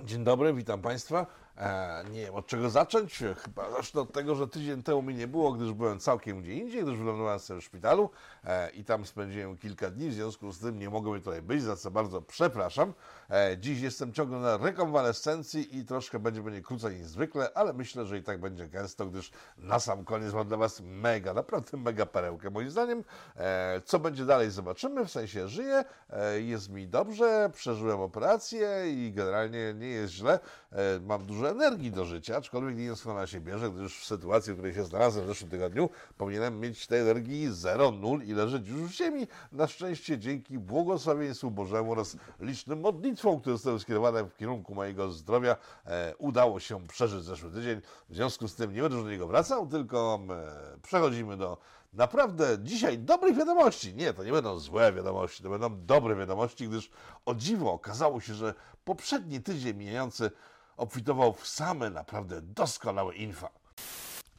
Dzień dobry, witam Państwa. E, nie wiem od czego zacząć. Chyba zacznę od tego, że tydzień temu mi nie było, gdyż byłem całkiem gdzie indziej, gdyż wylądowałem sobie w szpitalu e, i tam spędziłem kilka dni, w związku z tym nie mogłem tutaj być, za co bardzo przepraszam. E, dziś jestem ciągle na rekonwalescencji i troszkę będzie będzie krócej niż zwykle, ale myślę, że i tak będzie gęsto, gdyż na sam koniec mam dla Was mega, naprawdę mega perełkę moim zdaniem. E, co będzie dalej zobaczymy, w sensie żyję, e, jest mi dobrze, przeżyłem operację i generalnie nie jest źle, e, mam dużo energii do życia, aczkolwiek nie jest na siebie, że gdyż w sytuacji, w której się znalazłem w zeszłym tygodniu, powinienem mieć tej energii 0, 0 i leżeć już w ziemi. Na szczęście dzięki błogosławieństwu Bożemu oraz licznym modlitwom, które zostały skierowane w kierunku mojego zdrowia, e, udało się przeżyć zeszły tydzień. W związku z tym nie będę do niego wracał, tylko e, przechodzimy do naprawdę dzisiaj dobrych wiadomości. Nie, to nie będą złe wiadomości, to będą dobre wiadomości, gdyż o dziwo okazało się, że poprzedni tydzień mijający obfitował w same naprawdę doskonałe infa.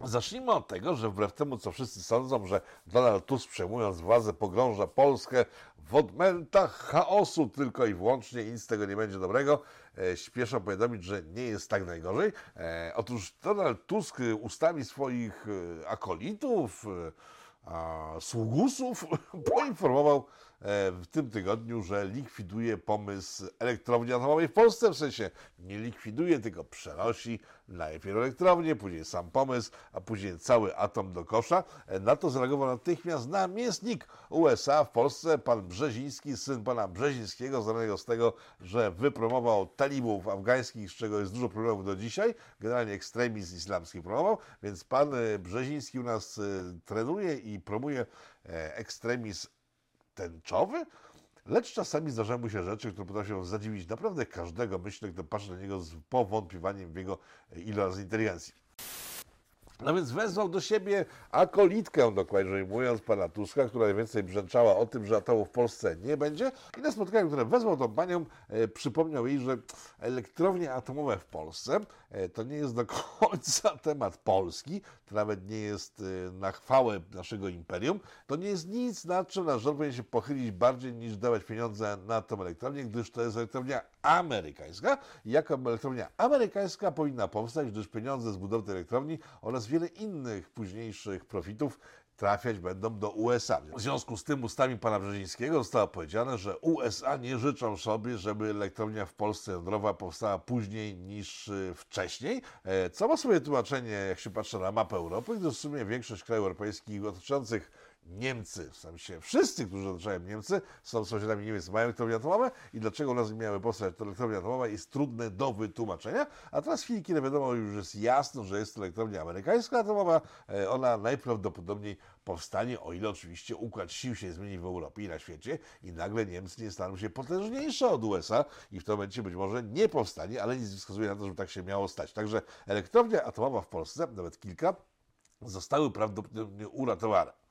Zacznijmy od tego, że wbrew temu, co wszyscy sądzą, że Donald Tusk przejmując władzę pogrąża Polskę w odmętach chaosu tylko i wyłącznie i nic z tego nie będzie dobrego, e, śpieszą powiadomić, że nie jest tak najgorzej. E, otóż Donald Tusk ustami swoich e, akolitów, e, sługusów poinformował w tym tygodniu, że likwiduje pomysł elektrowni atomowej w Polsce, w sensie nie likwiduje, tylko przenosi najpierw elektrownię, później sam pomysł, a później cały atom do kosza. E, Na to zareagował natychmiast namiestnik USA w Polsce, pan Brzeziński, syn pana Brzezińskiego, znanego z tego, że wypromował talibów afgańskich, z czego jest dużo problemów do dzisiaj, generalnie ekstremizm islamski promował, więc pan e, Brzeziński u nas e, trenuje i promuje e, ekstremizm tęczowy, lecz czasami zdarzają mu się rzeczy, które potrafią zadziwić naprawdę każdego, myślę, kto patrzy na niego z powątpiewaniem w jego e, ilość inteligencji. No więc wezwał do siebie akolitkę, dokładnie ujmując, pana Tuska, która najwięcej brzęczała o tym, że atomu w Polsce nie będzie. I na spotkaniu, które wezwał tą panią, e, przypomniał jej, że elektrownie atomowe w Polsce to nie jest do końca temat polski, to nawet nie jest e, na chwałę naszego imperium. To nie jest nic, na czym nasz rząd powinien się pochylić bardziej niż dawać pieniądze na tą elektrownię, gdyż to jest elektrownia amerykańska. I jako elektrownia amerykańska powinna powstać, gdyż pieniądze z budowy tej elektrowni oraz wiele innych późniejszych profitów trafiać będą do USA. W związku z tym ustami pana Brzezińskiego zostało powiedziane, że USA nie życzą sobie, żeby elektrownia w Polsce jądrowa powstała później niż y, wcześniej, e, co ma swoje tłumaczenie, jak się patrzy na mapę Europy, gdyż w sumie większość krajów europejskich otaczających Niemcy, w sensie wszyscy, którzy otaczają Niemcy, są sąsiadami Niemiec, mają elektrownie atomowe i dlaczego u nas nie miały powstać elektrownia atomowa jest trudne do wytłumaczenia, a teraz w chwili, kiedy wiadomo już jest jasno, że jest elektrownia amerykańska atomowa, e, ona najprawdopodobniej powstanie, o ile oczywiście układ sił się zmieni w Europie i na świecie i nagle Niemcy nie staną się potężniejsze od USA i w tym momencie być może nie powstanie, ale nic wskazuje na to, żeby tak się miało stać. Także elektrownia atomowa w Polsce, nawet kilka, zostały prawdopodobnie uratowane.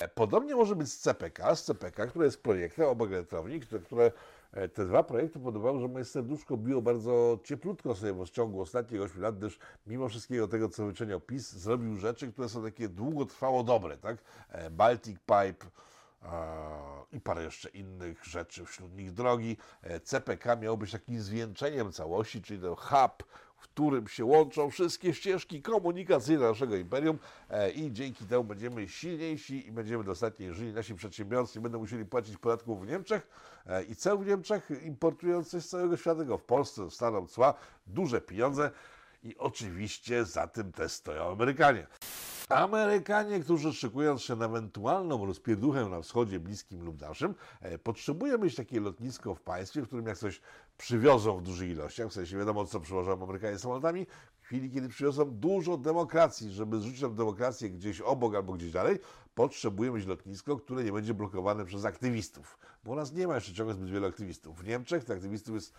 E, Podobnie może być z CPK, z CPK, które jest projektem obok elektrowni, które, które e, te dwa projekty podobały, że moje serduszko biło bardzo cieplutko sobie w ciągu ostatnich 8 lat, gdyż mimo wszystkiego tego, co wyczyniał PiS, zrobił rzeczy, które są takie długotrwało dobre, tak? E, Baltic Pipe, i parę jeszcze innych rzeczy, wśród nich drogi. CPK miał być takim zwieńczeniem całości, czyli ten hub, w którym się łączą wszystkie ścieżki komunikacyjne naszego imperium e, i dzięki temu będziemy silniejsi i będziemy dostatniej żyli. Nasi przedsiębiorcy nie będą musieli płacić podatków w Niemczech e, i ceł w Niemczech, importując z całego świata, w Polsce dostaną cła, duże pieniądze i oczywiście za tym też stoją Amerykanie. Amerykanie, którzy szykując się na ewentualną rozpierduchę na wschodzie bliskim lub dalszym, e, potrzebują mieć takie lotnisko w państwie, w którym jak coś przywiozą w dużych ilościach, w sensie wiadomo co przywożą Amerykanie samolotami, w chwili kiedy przywiozą dużo demokracji, żeby zrzucić tę demokrację gdzieś obok albo gdzieś dalej, potrzebują mieć lotnisko, które nie będzie blokowane przez aktywistów. Bo u nas nie ma jeszcze ciągle zbyt wielu aktywistów. W Niemczech tych aktywistów jest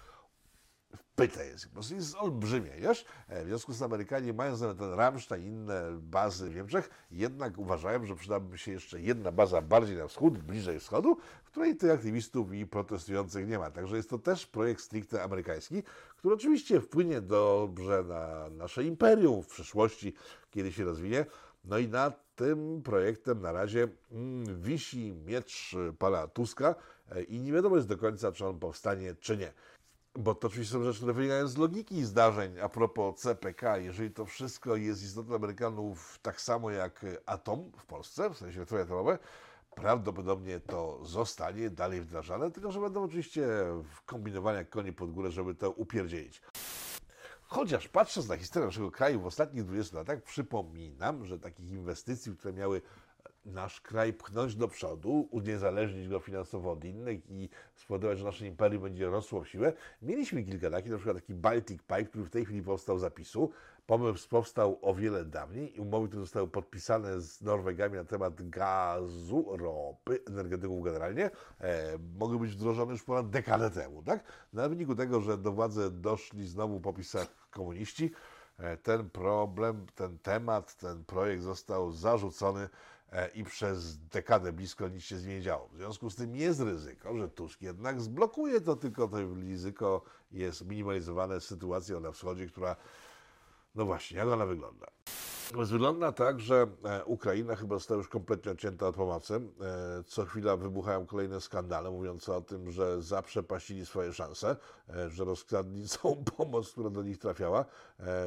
pyte jest, po prostu jest olbrzymia ilość. E, W związku z tym Amerykanie, mając nawet ten Ramstein inne bazy w Niemczech, jednak uważają, że przydałaby się jeszcze jedna baza bardziej na wschód, bliżej wschodu, w której tych aktywistów i protestujących nie ma. Także jest to też projekt stricte amerykański, który oczywiście wpłynie dobrze na nasze imperium w przyszłości, kiedy się rozwinie. No i nad tym projektem na razie mm, wisi miecz pana Tuska e, i nie wiadomo jest do końca, czy on powstanie, czy nie. Bo to oczywiście są rzeczy, które wynikają z logiki zdarzeń a propos CPK. Jeżeli to wszystko jest istotą Amerykanów tak samo jak atom w Polsce, w sensie elektrownie atomowe, prawdopodobnie to zostanie dalej wdrażane, tylko że będą oczywiście kombinowania jak konie pod górę, żeby to upierdzielić. Chociaż patrząc na historię naszego kraju w ostatnich 20 latach, przypominam, że takich inwestycji, które miały nasz kraj pchnąć do przodu, uniezależnić go finansowo od innych i spowodować, że nasze imperium będzie rosło w siłę. Mieliśmy kilka takich, na przykład taki Baltic Pipe, który w tej chwili powstał zapisu. Pomysł powstał o wiele dawniej i umowy, które zostały podpisane z Norwegami na temat gazu, ropy, energetyków generalnie, e, mogły być wdrożone już ponad dekadę temu. Tak? Na wyniku tego, że do władzy doszli znowu po komuniści, ten problem, ten temat, ten projekt został zarzucony E, i przez dekadę blisko nic się nie działo. W związku z tym jest ryzyko, że Tusk jednak zblokuje to, tylko to ryzyko jest minimalizowane sytuacją na wschodzie, która, no właśnie, jak ona wygląda? Wygląda tak, że e, Ukraina chyba została już kompletnie odcięta od pomocy. E, co chwila wybuchają kolejne skandale mówiące o tym, że zaprzepaścili swoje szanse, że rozkradli całą pomoc, która do nich trafiała,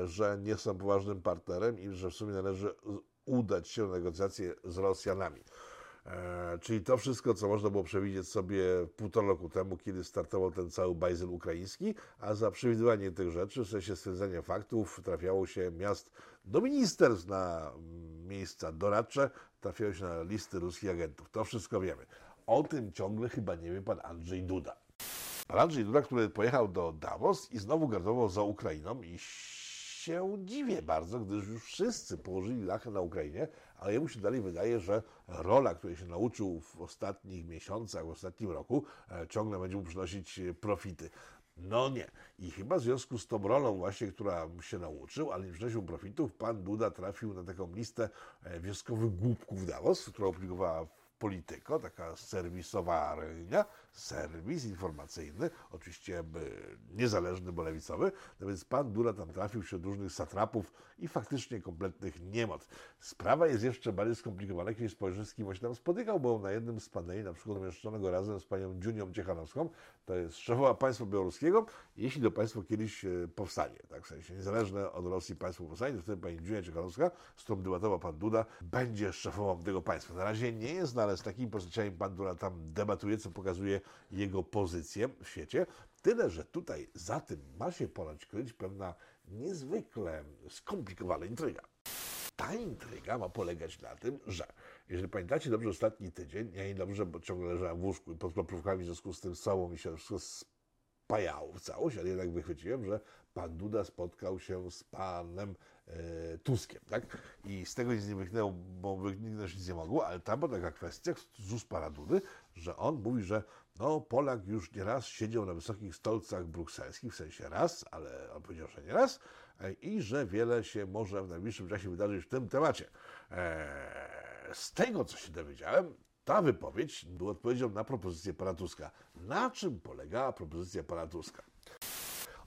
że nie są poważnym partnerem i że w sumie należy udać się na negocjacje z Rosjanami. E, czyli to wszystko, co można było przewidzieć sobie półtora roku temu, kiedy startował ten cały bajzel ukraiński, a za przewidywanie tych rzeczy, w sensie stwierdzenia faktów, trafiało się miast do ministerstw na miejsca doradcze, trafiało się na listy ruskich agentów. To wszystko wiemy. O tym ciągle chyba nie wie pan Andrzej Duda. Pan Andrzej Duda, który pojechał do Davos i znowu gardował za Ukrainą i się dziwię bardzo, gdyż już wszyscy położyli lachę na Ukrainie, ale jemu się dalej wydaje, że rola, której się nauczył w ostatnich miesiącach, w ostatnim roku, e, ciągle będzie mu przynosić e, profity. No nie. I chyba w związku z tą rolą właśnie, która się nauczył, ale nie przynosił profitów, pan Duda trafił na taką listę e, wioskowych głupków Davos, którą opublikowała Polityko, taka serwisowarnia, serwis informacyjny, oczywiście niezależny, bo lewicowy, no więc pan Dura tam trafił wśród różnych satrapów i faktycznie kompletnych niemoc. Sprawa jest jeszcze bardziej skomplikowana, kiedy spojrzy z kimś tam spotykał, bo na jednym z paneli, na przykład umieszczonego razem z panią Dziunią Ciechanowską, to jest szefowa państwa białoruskiego, jeśli to państwo kiedyś e, powstanie, tak w sensie niezależne od Rosji państwo powstanie, to wtedy pani Dziunia Ciechanowska, z którą debatował pan Duda, będzie szefową tego państwa. Na razie nie jest ale z takimi postaciami pan Dura tam debatuje, co pokazuje jego pozycję w świecie. Tyle, że tutaj za tym ma się ponoć kryć pewna niezwykle skomplikowana intryga. Ta intryga ma polegać na tym, że jeżeli pamiętacie dobrze ostatni tydzień, ja nie dobrze, bo ciągle leżałem w łóżku i pod kroplówkami w związku z tym całą mi się wszystko spajało w całość, ale jednak wychwyciłem, że pan Duda spotkał się z panem e, Tuskiem, tak? I z tego nic nie wyniknęło, bo wyniknąć nic nie mogło, ale tam była taka kwestia z ust pana Dudy, że on mówi, że no, Polak już nieraz siedział na wysokich stolcach brukselskich, w sensie raz, ale on powiedział, że nie raz, e, i że wiele się może w najbliższym czasie wydarzyć w tym temacie. E, z tego, co się dowiedziałem, ta wypowiedź była odpowiedzią na propozycję pana Tuska. Na czym polegała propozycja pana Tuska?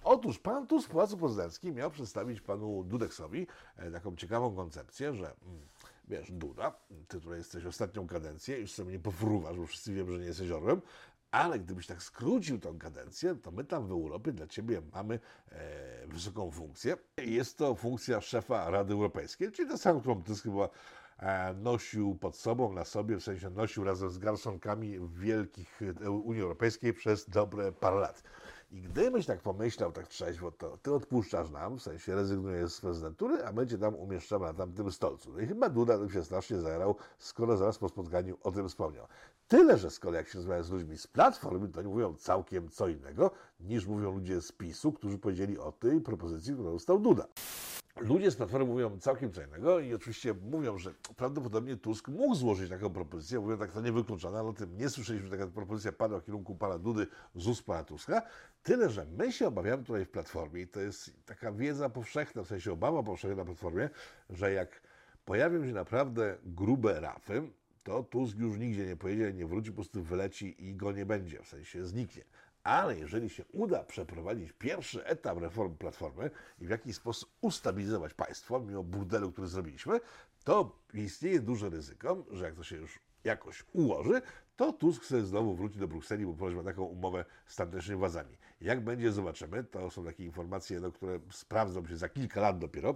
Otóż pan Tusk w Pałacu Prezydenckim miał przedstawić panu Dudeksowi e, taką ciekawą koncepcję, że mm, wiesz, Duda, ty tutaj jesteś ostatnią kadencję, już sobie nie powrówasz, bo wszyscy wiemy, że nie jesteś orłem, ale gdybyś tak skrócił tą kadencję, to my tam w Europie dla ciebie mamy e, wysoką funkcję. Jest to funkcja szefa Rady Europejskiej, czyli ta sama, którą Tusk chyba e, nosił pod sobą, na sobie, w sensie nosił razem z garsonkami wielkich e, Unii Europejskiej przez dobre parę lat. I gdybyś tak pomyślał tak trzeźwo, to ty odpuszczasz nam, w sensie rezygnujesz z prezydentury, a my cię tam umieszczamy na tamtym stolcu. No i chyba Duda tym się strasznie zajarał, skoro zaraz po spotkaniu o tym wspomniał. Tyle, że z kolei jak się rozmawia z ludźmi z Platformy, to oni mówią całkiem co innego, niż mówią ludzie z PiSu, którzy powiedzieli o tej propozycji, którą dostał Duda. Ludzie z Platformy mówią całkiem co innego i oczywiście mówią, że prawdopodobnie Tusk mógł złożyć taką propozycję. Mówią tak, to niewykluczone, ale o tym nie słyszeliśmy, taka propozycja padła w kierunku pana Dudy z ust pana Tuska. Tyle, że my się obawiamy tutaj w Platformie i to jest taka wiedza powszechna, w sensie obawa powszechna na Platformie, że jak pojawią się naprawdę grube rafy, to Tusk już nigdzie nie pojedzie, nie wróci, po prostu wyleci i go nie będzie, w sensie zniknie. Ale jeżeli się uda przeprowadzić pierwszy etap reformy Platformy i w jakiś sposób ustabilizować państwo, mimo burdelu, który zrobiliśmy, to istnieje duże ryzyko, że jak to się już jakoś ułoży, to Tusk sobie znowu wróci do Brukseli, bo ma taką umowę z tamtejszymi władzami. Jak będzie, zobaczymy. To są takie informacje, no, które sprawdzą się za kilka lat dopiero.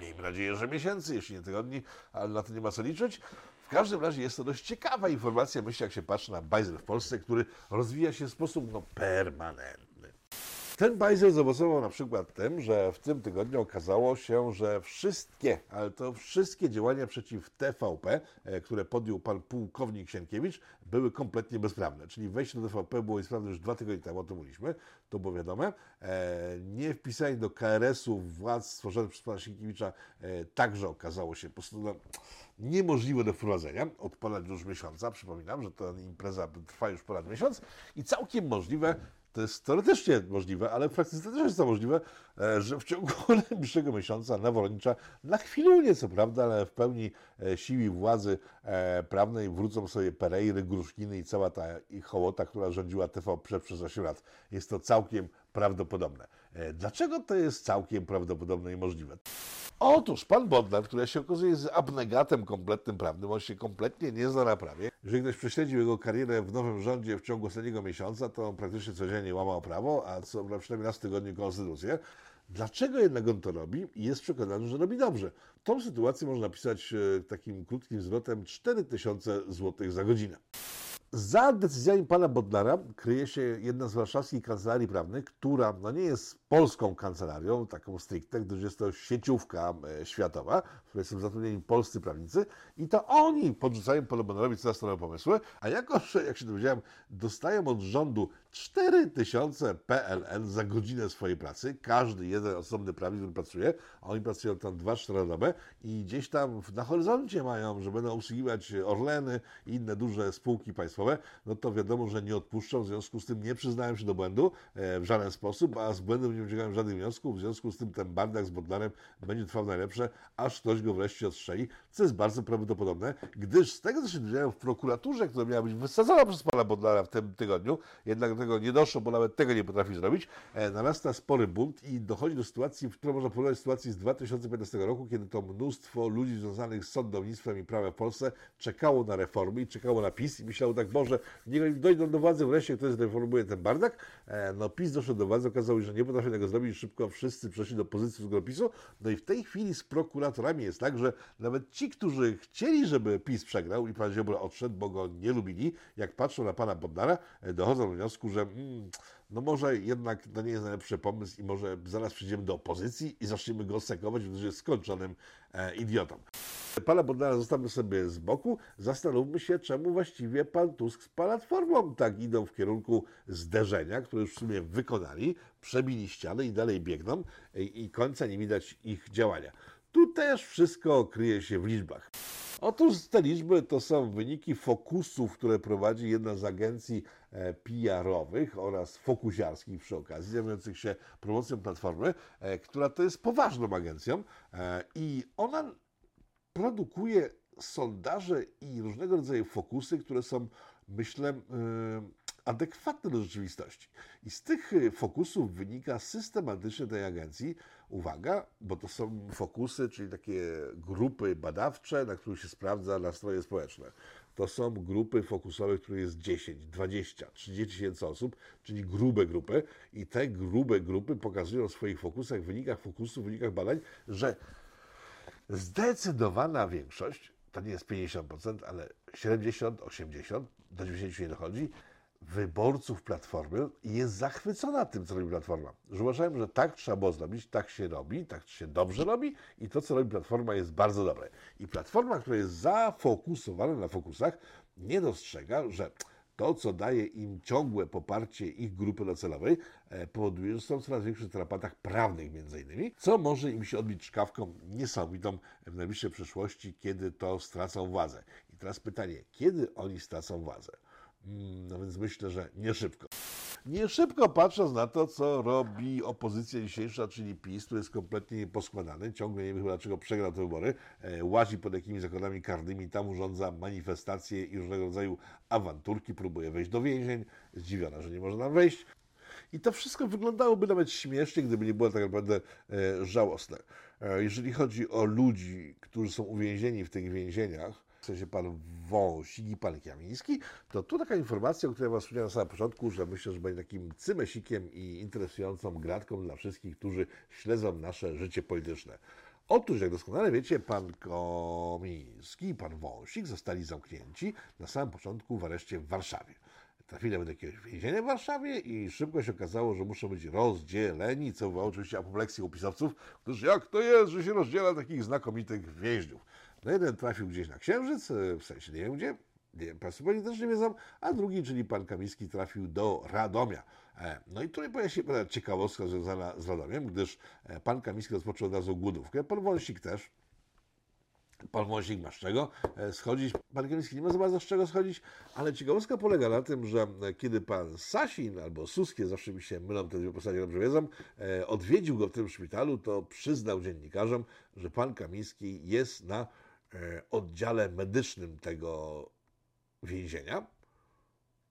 Miejmy nadzieję, że miesięcy, jeśli nie tygodni, ale na to nie ma co liczyć. W każdym razie jest to dość ciekawa informacja, myślę, jak się patrzy na bajzel w Polsce, który rozwija się w sposób no, permanentny. Ten bajzel zaowocował na przykład tym, że w tym tygodniu okazało się, że wszystkie, ale to wszystkie działania przeciw TVP, e, które podjął pan pułkownik Sienkiewicz, były kompletnie bezprawne. Czyli wejście do TVP było niesprawne już dwa tygodnie temu, o tym mówiliśmy, to było wiadome. E, nie wpisanie do KRS-u władz stworzonych przez pana Sienkiewicza e, także okazało się po prostu no, niemożliwe do wprowadzenia od ponad już miesiąca. Przypominam, że ta impreza trwa już ponad miesiąc i całkiem możliwe, to jest teoretycznie możliwe, ale w praktyce też jest to możliwe, e, że w ciągu najbliższego miesiąca Nawolnicza na chwilę, co prawda, ale w pełni e, siły władzy e, prawnej wrócą sobie Pereiry, Gruszkiny i cała ta ich hołota, która rządziła TVP przez 8 lat. Jest to całkiem prawdopodobne. Dlaczego to jest całkiem prawdopodobne i możliwe? Otóż pan Bodnar, który się okazuje jest abnegatem kompletnym prawnym, on się kompletnie nie zna na prawie. Jeżeli ktoś prześledził jego karierę w nowym rządzie w ciągu ostatniego miesiąca, to on praktycznie codziennie łamał prawo, a co przynajmniej raz w tygodniu konstytucję. Dlaczego jednak on to robi? I jest przekonany, że robi dobrze. Tą sytuację można napisać e, takim krótkim zwrotem 4000 zł za godzinę. Za decyzjami pana Bodnara kryje się jedna z warszawskich kancelarii prawnych, która no nie jest polską kancelarią, taką stricte, gdyż jest to sieciówka e, światowa, w której są zatrudnieni polscy prawnicy i to oni podrzucają panu Bodnarowi coraz nowe pomysły, a jako, że, jak się dowiedziałem, dostają od rządu 4000 PLN za godzinę swojej pracy, każdy jeden osobny prawnik, pracuje, a oni pracują tam 2-4 na dobę i gdzieś tam na horyzoncie mają, że będą usługiwać Orleny i inne duże spółki państwowe, no to wiadomo, że nie odpuszczą, w związku z tym nie przyznają się do błędu e, w żaden sposób, a z błędu nie wyciągają żadnych wniosków, w związku z tym ten bardak z Bodnarem będzie trwał najlepsze, aż ktoś go wreszcie odstrzeli, co jest bardzo prawdopodobne, gdyż z tego, co się dowiedziałem w prokuraturze, która miała być wysadzona przez pana Bodnara w tym tygodniu, jednak tego nie doszło, bo nawet tego nie potrafi zrobić, e, narasta spory bunt i dochodzi do sytuacji, w której można porównać sytuacji z 2015 roku, kiedy to mnóstwo ludzi związanych z sądownictwem i prawem w Polsce czekało na reformy i czekało na PiS i myślało tak, Boże, niech dojdą do władzy wreszcie, ktoś zreformuje ten bardak. E, no PiS doszedł do władzy, okazało się, że nie potrafi tego zrobić, szybko wszyscy przeszli do pozycji z PiSu. No i w tej chwili z prokuratorami jest tak, że nawet ci, którzy chcieli, żeby PiS przegrał i pan Ziobro odszedł, bo go nie lubili, jak patrzą na pana Bodnara, e, dochodzą do wniosku, że mm, no może jednak to nie jest najlepszy pomysł i może zaraz przyjdziemy do opozycji i zaczniemy go sekować, gdyż jest skończonym e, idiotą. Pana Bodnara zostawmy sobie z boku, zastanówmy się, czemu właściwie pan Tusk z Platformą tak idą w kierunku zderzenia, które już w sumie wykonali, przebili ściany i dalej biegną i, i końca nie widać ich działania. Tu też wszystko kryje się w liczbach. Otóż te liczby to są wyniki fokusów, które prowadzi jedna z agencji e, PR-owych oraz fokusiarskich przy okazji, zajmujących się promocją Platformy, e, która to jest poważną agencją e, i ona produkuje sondaże i różnego rodzaju fokusy, które są, myślę, adekwatne do rzeczywistości. I z tych fokusów wynika systematycznie tej agencji, uwaga, bo to są fokusy, czyli takie grupy badawcze, na których się sprawdza nastroje społeczne. To są grupy fokusowe, które jest 10, 20, 30 tysięcy osób, czyli grube grupy. I te grube grupy pokazują w swoich fokusach, wynikach fokusów, wynikach badań, że zdecydowana większość, to nie jest 50%, ale 70, 80, do 90 nie dochodzi, wyborców Platformy jest zachwycona tym, co robi Platforma. Że uważają, że tak trzeba było zrobić, tak się robi, tak się dobrze robi i to, co robi Platforma jest bardzo dobre. I Platforma, która jest zafokusowana na fokusach, nie dostrzega, że to, co daje im ciągłe poparcie ich grupy docelowej, e, powoduje, że są w coraz większych tarapatach prawnych między innymi, co może im się odbić czkawką niesamowitą w najbliższej przyszłości, kiedy to stracą władzę. I teraz pytanie, kiedy oni stracą władzę? Mm, no więc myślę, że nie szybko. Nie szybko patrząc na to, co robi opozycja dzisiejsza, czyli PiS, który jest kompletnie nieposkładany, ciągle nie wiem dlaczego przegrał te wybory, e, łazi pod jakimiś zakładami karnymi, tam urządza manifestacje i różnego rodzaju awanturki, próbuje wejść do więzień, zdziwiona, że nie można wejść. I to wszystko wyglądałoby nawet śmiesznie, gdyby nie było tak naprawdę e, żałosne. E, jeżeli chodzi o ludzi, którzy są uwięzieni w tych więzieniach, w sensie pan Wąsik i pan Kiamiński, to tu taka informacja, o której was wspomniałem na samym początku, że myślę, że będzie takim cymesikiem i interesującą gratką dla wszystkich, którzy śledzą nasze życie polityczne. Otóż, jak doskonale wiecie, pan Komiński i pan Wąsik zostali zamknięci na samym początku w areszcie w Warszawie. Trafili do jakiegoś więzienia w Warszawie i szybko się okazało, że muszą być rozdzieleni, co wywołało oczywiście apopleksję u pisowców, którzy jak to jest, że się rozdziela takich znakomitych więźniów. No jeden trafił gdzieś na Księżyc, w sensie nie wiem gdzie, nie pewnie też nie wiedzą, a drugi, czyli pan Kamiński, trafił do Radomia. E, no i tutaj pojawia się pewna ciekawostka związana z Radomiem, gdyż e, pan Kamiński rozpoczął od razu głodówkę, pan Wąsik też. Pan Wąsik ma z czego e, schodzić, pan Kamiński nie ma za bardzo z czego schodzić, ale ciekawostka polega na tym, że kiedy pan Sasin albo Suskie, zawsze mi się mylą te dwie postacie, dobrze wiedzą, odwiedził go w tym szpitalu, to przyznał dziennikarzom, że pan Kamiński jest na oddziale medycznym tego więzienia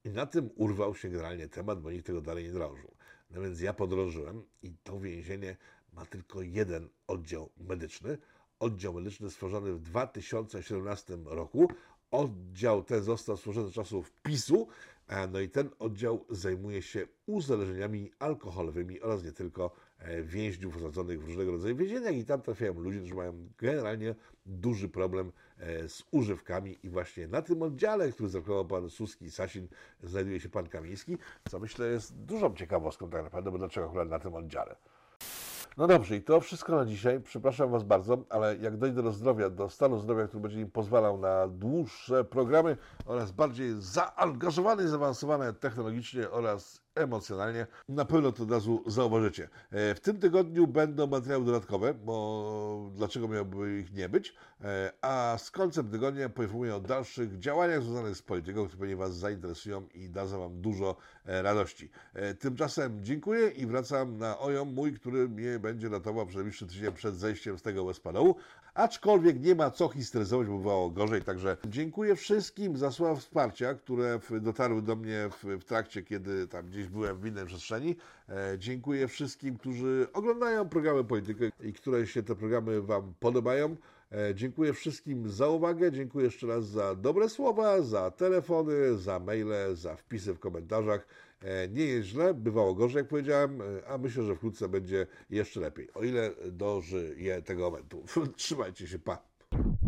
i na tym urwał się generalnie temat, bo nikt tego dalej nie drążył. No więc ja podrożyłem i to więzienie ma tylko jeden oddział medyczny. Oddział medyczny stworzony w 2017 roku. Oddział ten został stworzony czasów PiSu, e, no i ten oddział zajmuje się uzależnieniami alkoholowymi oraz nie tylko e, więźniów osadzonych w różnego rodzaju więzieniach i tam trafiają ludzie, którzy mają generalnie duży problem e, z używkami i właśnie na tym oddziale, który zaproponował pan Suski i Sasin, znajduje się pan Kamiński, co myślę jest dużą ciekawostką tak naprawdę, bo dlaczego akurat na tym oddziale. No dobrze, i to wszystko na dzisiaj. Przepraszam Was bardzo, ale jak dojdę do zdrowia, do stanu zdrowia, który będzie mi pozwalał na dłuższe programy oraz bardziej zaangażowane, zaawansowane technologicznie oraz emocjonalnie, na pewno to od razu zauważycie. E, w tym tygodniu będą materiały dodatkowe, bo dlaczego miałoby ich nie być? E, a z końcem tygodnia poinformuję o dalszych działaniach związanych z polityką, które pewnie Was zainteresują i dadzą Wam dużo e, radości. Tymczasem dziękuję i wracam na OJOM mój, który mnie będzie ratował przez najbliższy tydzień przed zejściem z tego Westpanołu. Aczkolwiek nie ma co histeryzować, bo bywało gorzej. Także dziękuję wszystkim za słowa wsparcia, które dotarły do mnie w trakcie, kiedy tam gdzieś byłem w innej przestrzeni. E, dziękuję wszystkim, którzy oglądają programy polityki i które się te programy Wam podobają. E, dziękuję wszystkim za uwagę, dziękuję jeszcze raz za dobre słowa, za telefony, za maile, za wpisy w komentarzach. E, nie jest źle, bywało gorzej, jak powiedziałem, a myślę, że wkrótce będzie jeszcze lepiej, o ile dożyję tego momentu. Trzymajcie się, pa!